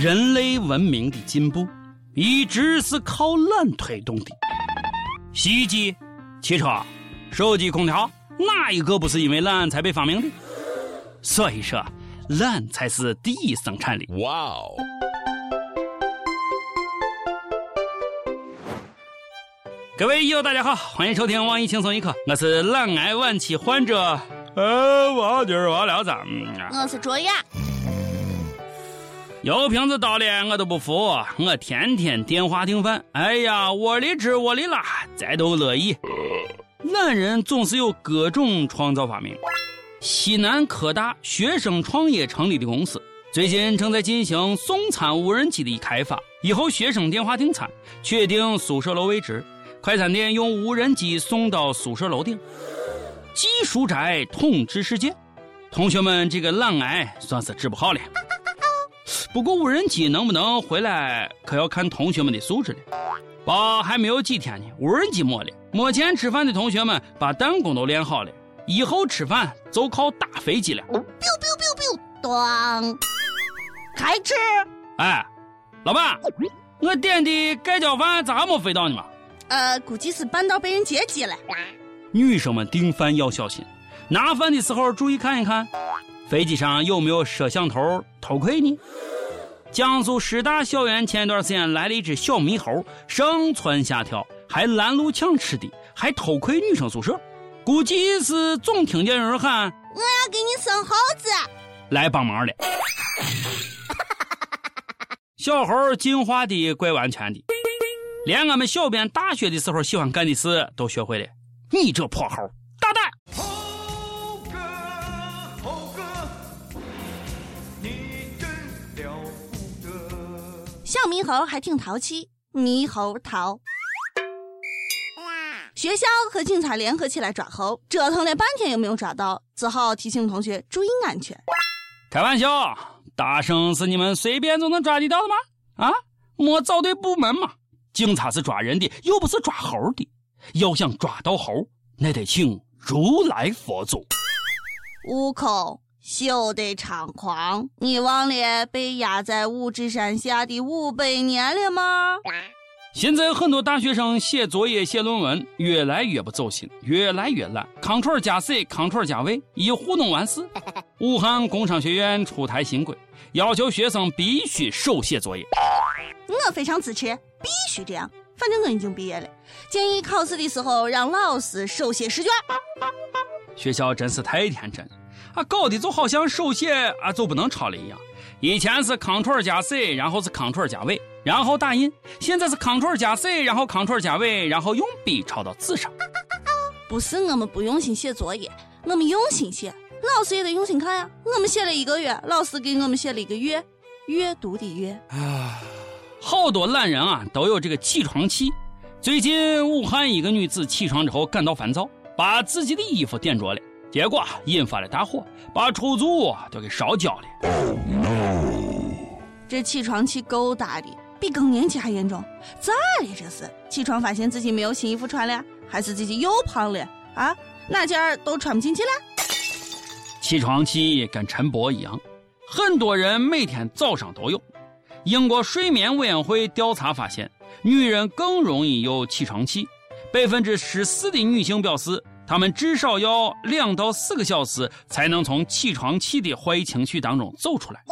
人类文明的进步一直是靠懒推动的。洗衣机、汽车、手机、空调，哪一个不是因为懒才被发明的？所以说，懒才是第一生产力。哇哦！各位友大家好，欢迎收听网易轻松一刻，我是懒癌晚期患者，呃，我今儿我聊子？我是卓雅。油瓶子倒了，我都不服，我天天电话订饭。哎呀，窝里吃窝里拉，咱都乐意。懒人总是有各种创造发明。西南科大学生创业成立的公司，最近正在进行送餐无人机的开发。以后学生电话订餐，确定宿舍楼位置。快餐店用无人机送到宿舍楼顶，技术宅统治世界。同学们，这个懒癌算是治不好了。不过无人机能不能回来，可要看同学们的素质了。爸还没有几天呢，无人机没了。没钱吃饭的同学们把弹弓都练好了，以后吃饭就靠打飞机了。biu biu biu biu，咚，开吃。哎，老板，我点的盖浇饭咋没飞到呢嘛？呃，估计是绊到被人接机了。女生们订饭要小心，拿饭的时候注意看一看，飞机上有没有摄像头偷窥呢？江苏师大校园前一段时间来了一只小猕猴，上蹿下跳，还拦路抢吃的，还偷窥女生宿舍。估计是总听见有人喊：“我要给你生猴子，来帮忙了。”小猴进化的怪完全的。连俺们小编大学的时候喜欢干的事都学会了。你这破猴，猕猴还挺淘气，猕猴桃。学校和警察联合起来抓猴，折腾了半天也没有抓到，只好提醒同学注意安全。开玩笑，大圣是你们随便就能抓得到的吗？啊，没找对部门嘛？警察是抓人的，又不是抓猴的。要想抓到猴，那得请如来佛祖。悟空，休得猖狂！你忘了被压在五指山下的五百年了吗？现在很多大学生写作业、写论文越来越不走心，越来越懒，Ctrl 加 C，Ctrl 加 V，一糊弄完事。武汉工商学院出台新规，要求学生必须手写作业。我非常支持，必须这样。反正我已经毕业了，建议考试的时候让老师手写试卷。学校真是太天真了，啊，搞得就好像手写啊就不能抄了一样。以前是 Ctrl 加 C，然后是 Ctrl 加 V，然后打印；现在是 Ctrl 加 C，然后 Ctrl 加 V，然后用笔抄到纸上。不是我们不用心写作业，我们用心写，老师也得用心看呀。我们写了一个月，老师给我们写了一个月，阅读的阅。啊。好多懒人啊都有这个起床气。最近武汉一个女子起床之后感到烦躁，把自己的衣服点着了，结果引发了大火，把出租屋都给烧焦了。这起床气够大的，比更年期还严重。咋了这是？起床发现自己没有新衣服穿了，还是自己又胖了啊？哪件儿都穿不进去了？起床气跟陈博一样，很多人每天早上都有。英国睡眠委员会调查发现，女人更容易有起床气。百分之十四的女性表示，他们至少要两到四个小时才能从起床气的坏情绪当中走出来。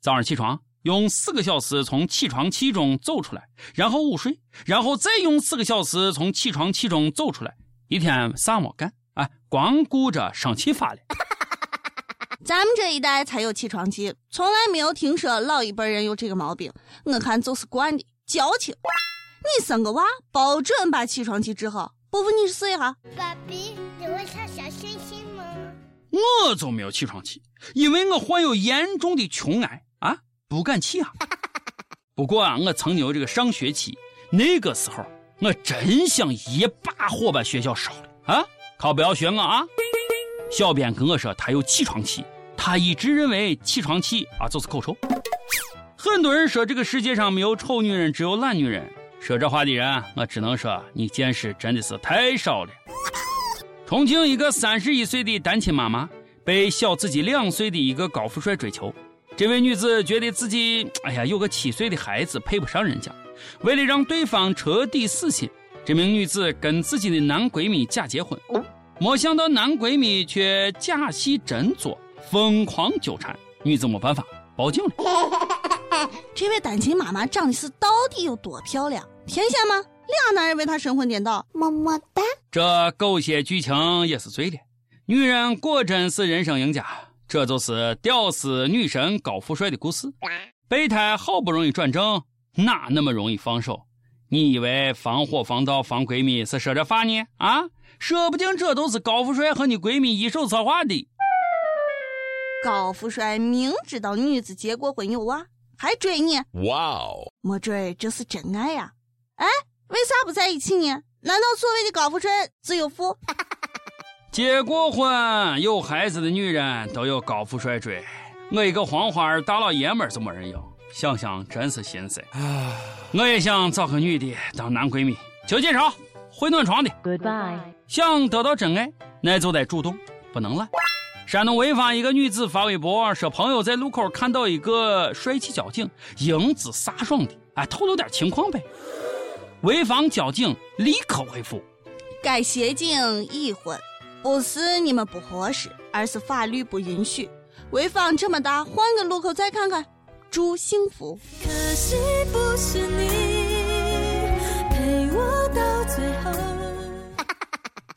早上起床用四个小时从起床气中走出来，然后午睡，然后再用四个小时从起床气中走出来，一天啥没干？哎，光顾着生气发了。咱们这一代才有起床气，从来没有听说老一辈人有这个毛病。我看就是惯的，矫情。你生个娃，保准把起床气治好。不服你试一下。爸比，你会唱小星星吗？我就没有起床气，因为我患有严重的穷癌啊，不敢起啊。不过啊，我曾经有这个上学期，那个时候我真想一把火把学校烧了啊！可不要学我啊！小编跟我说他有起床气。他一直认为起床气啊就是口臭。很多人说这个世界上没有丑女人，只有懒女人。说这话的人，我只能说你见识真的是太少了。重庆一个三十一岁的单亲妈妈被小自己两岁的一个高富帅追求，这位女子觉得自己哎呀有个七岁的孩子配不上人家，为了让对方彻底死心，这名女子跟自己的男闺蜜假结婚，没想到男闺蜜却假戏真做，疯狂纠缠，女子没办法报警了。这位单亲妈妈长得是到底有多漂亮？天仙吗？俩男人为她神魂颠倒，么么哒。这狗血剧情也是醉了，女人果真是人生赢家。这就是屌丝女神高富帅的故事。备胎好不容易转正，哪那么容易放手？你以为防火防盗防闺蜜是说着法呢？啊，说不定这都是高富帅和你闺蜜一手策划的。高富帅明知道女子结过婚有娃，还追你？哇哦，没追这是真爱呀！哎，为啥不在一起呢？难道所谓的高富帅只有富？结过婚有孩子的女人都有高富帅追，我一个黄花大老爷们儿就没人要，想想真是心塞。我也想找个女的当男闺蜜，求介绍，会暖床的。Goodbye。想得到真爱，那就得主动，不能懒。山东潍坊一个女子发微博说，朋友在路口看到一个帅气交警，英姿飒爽的，哎，透露点情况呗。潍坊交警立刻回复：该协警已婚。不是你们不合适，而是法律不允许。潍坊这么大，换个路口再看看。祝幸福。可惜不是你陪我到最后。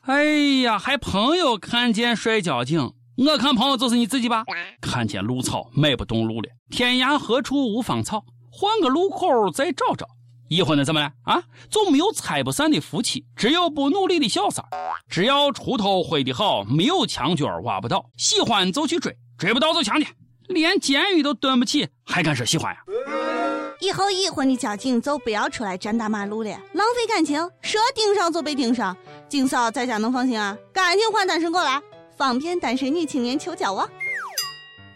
哎呀，还朋友看见摔交警，我看朋友就是你自己吧。看见路草迈不动路了，天涯何处无芳草，换个路口再找找。已婚的怎么了啊？就没有拆不散的夫妻，只有不努力的小三只要锄头挥得好，没有墙角挖不到。喜欢就去追，追不到就强奸，连监狱都蹲不起，还敢说喜欢呀？以后已婚的交警就不要出来占大马路了，浪费感情，说盯上就被盯上。警嫂在家能放心啊？赶紧换单身过来，方便单身女青年求交往。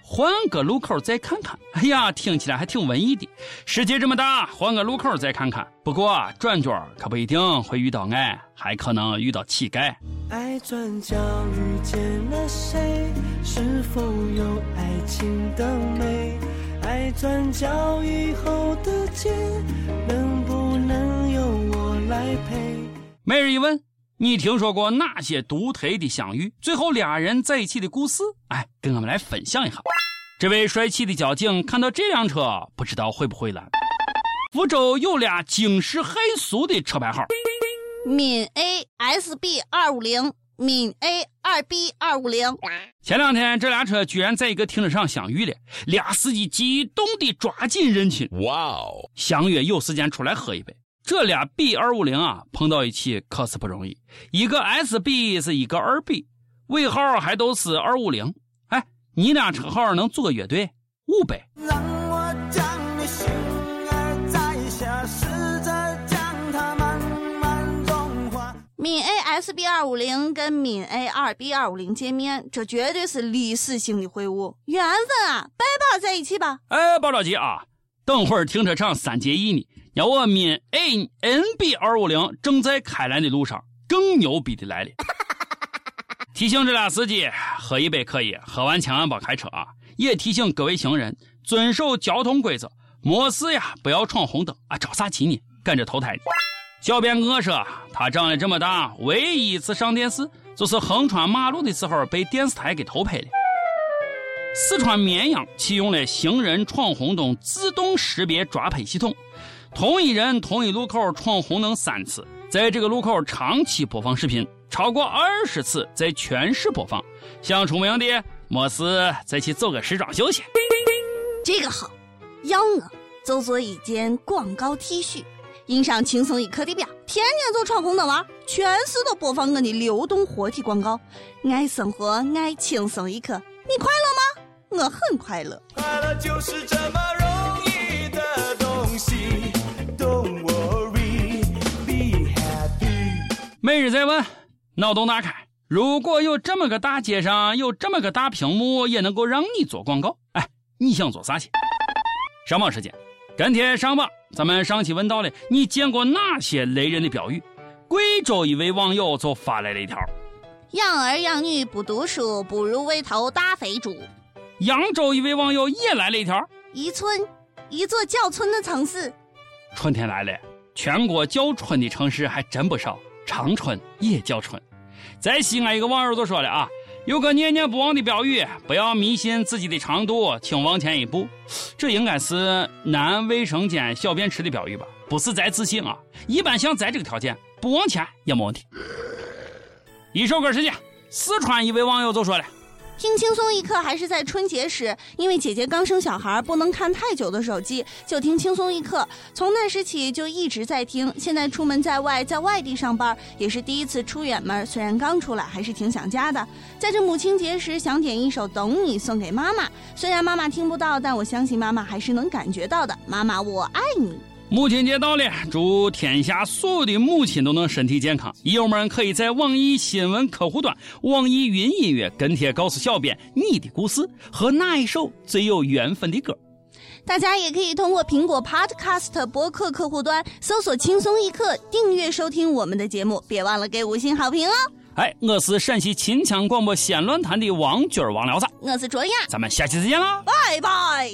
换个路口再看看，哎呀，听起来还挺文艺的。世界这么大，换个路口再看看。不过转角可不一定会遇到爱，还可能遇到乞丐。爱转角遇见了谁？是否有爱情的美？爱转角以后的街，能不能由我来陪？每日一问：你听说过哪些独特的相遇，最后俩人在一起的故事？哎，跟我们来分享一下。这位帅气的交警看到这辆车，不知道会不会拦。福州有俩惊世骇俗的车牌号：闽 A S B 二五零、闽 A 二 B 二五零。前两天这俩车居然在一个停车场相遇了，俩司机激动地抓紧认亲。哇哦！相约有时间出来喝一杯。这俩 B 二五零啊，碰到一起可是不容易。一个 S B 是一个二 B，尾号还都是二五零。你俩车号能组个乐队？五百。闽 A S B 二五零跟闽 A 二 B 二五零见面，这绝对是历史性的会晤，缘分啊！拜把在一起吧。哎，别着急啊，等会儿停车场三结义呢。要我闽 A N B 二五零正在开来的路上，更牛逼的来了。提醒这俩司机，喝一杯可以，喝完千万别开车啊！也提醒各位行人遵守交通规则，没事呀不要闯红灯啊！着啥急呢？赶着投胎呢。小编我说，他长得这么大，唯一一次上电视，就是横穿马路的时候被电视台给偷拍了。四川绵阳启用了行人闯红灯自动识别抓拍系统，同一人同一路口闯红灯三次，在这个路口长期播放视频。超过二十次在全市播放，想出名的没事再去走个时装秀去。这个好，要我就做一件广告 T 恤，印上轻松一刻的标，天天就闯红灯玩，全市都播放我的流动活体广告。爱生活，爱轻松一刻，你快乐？我很快乐。快乐就是这么容易的东西。Don't worry, be happy。每日再问。脑洞大开！如果有这么个大街上有这么个大屏幕，也能够让你做广告，哎，你想做啥去？上榜时间，跟帖上榜。咱们上期问到了，你见过哪些雷人的标语？贵州一位网友就发来了一条：养儿养女不读书，不如喂头大肥猪。扬州一位网友也来了一条：宜春，一座叫春的城市。春天来了，全国叫春的城市还真不少，长春也叫春。在西安，一个网友就说了啊，有个念念不忘的标语：不要迷信自己的长度，请往前一步。这应该是男卫生间小便池的标语吧？不是咱自信啊，一般像咱这个条件，不往前也没问题。一首歌时间，四川一位网友就说了。听轻松一刻还是在春节时，因为姐姐刚生小孩，不能看太久的手机，就听轻松一刻。从那时起就一直在听。现在出门在外，在外地上班，也是第一次出远门。虽然刚出来，还是挺想家的。在这母亲节时，想点一首《等你》送给妈妈。虽然妈妈听不到，但我相信妈妈还是能感觉到的。妈妈，我爱你。母亲节到了，祝天下所有的母亲都能身体健康。友们可以在网易新闻客户端、网易云音乐跟帖告诉小编你的故事和哪一首最有缘分的歌。大家也可以通过苹果 Podcast 博客客户端搜索“轻松一刻”，订阅收听我们的节目。别忘了给五星好评哦！哎，我是陕西秦腔广播西安论坛的王军王聊子，我是卓雅，咱们下期再见啦，拜拜。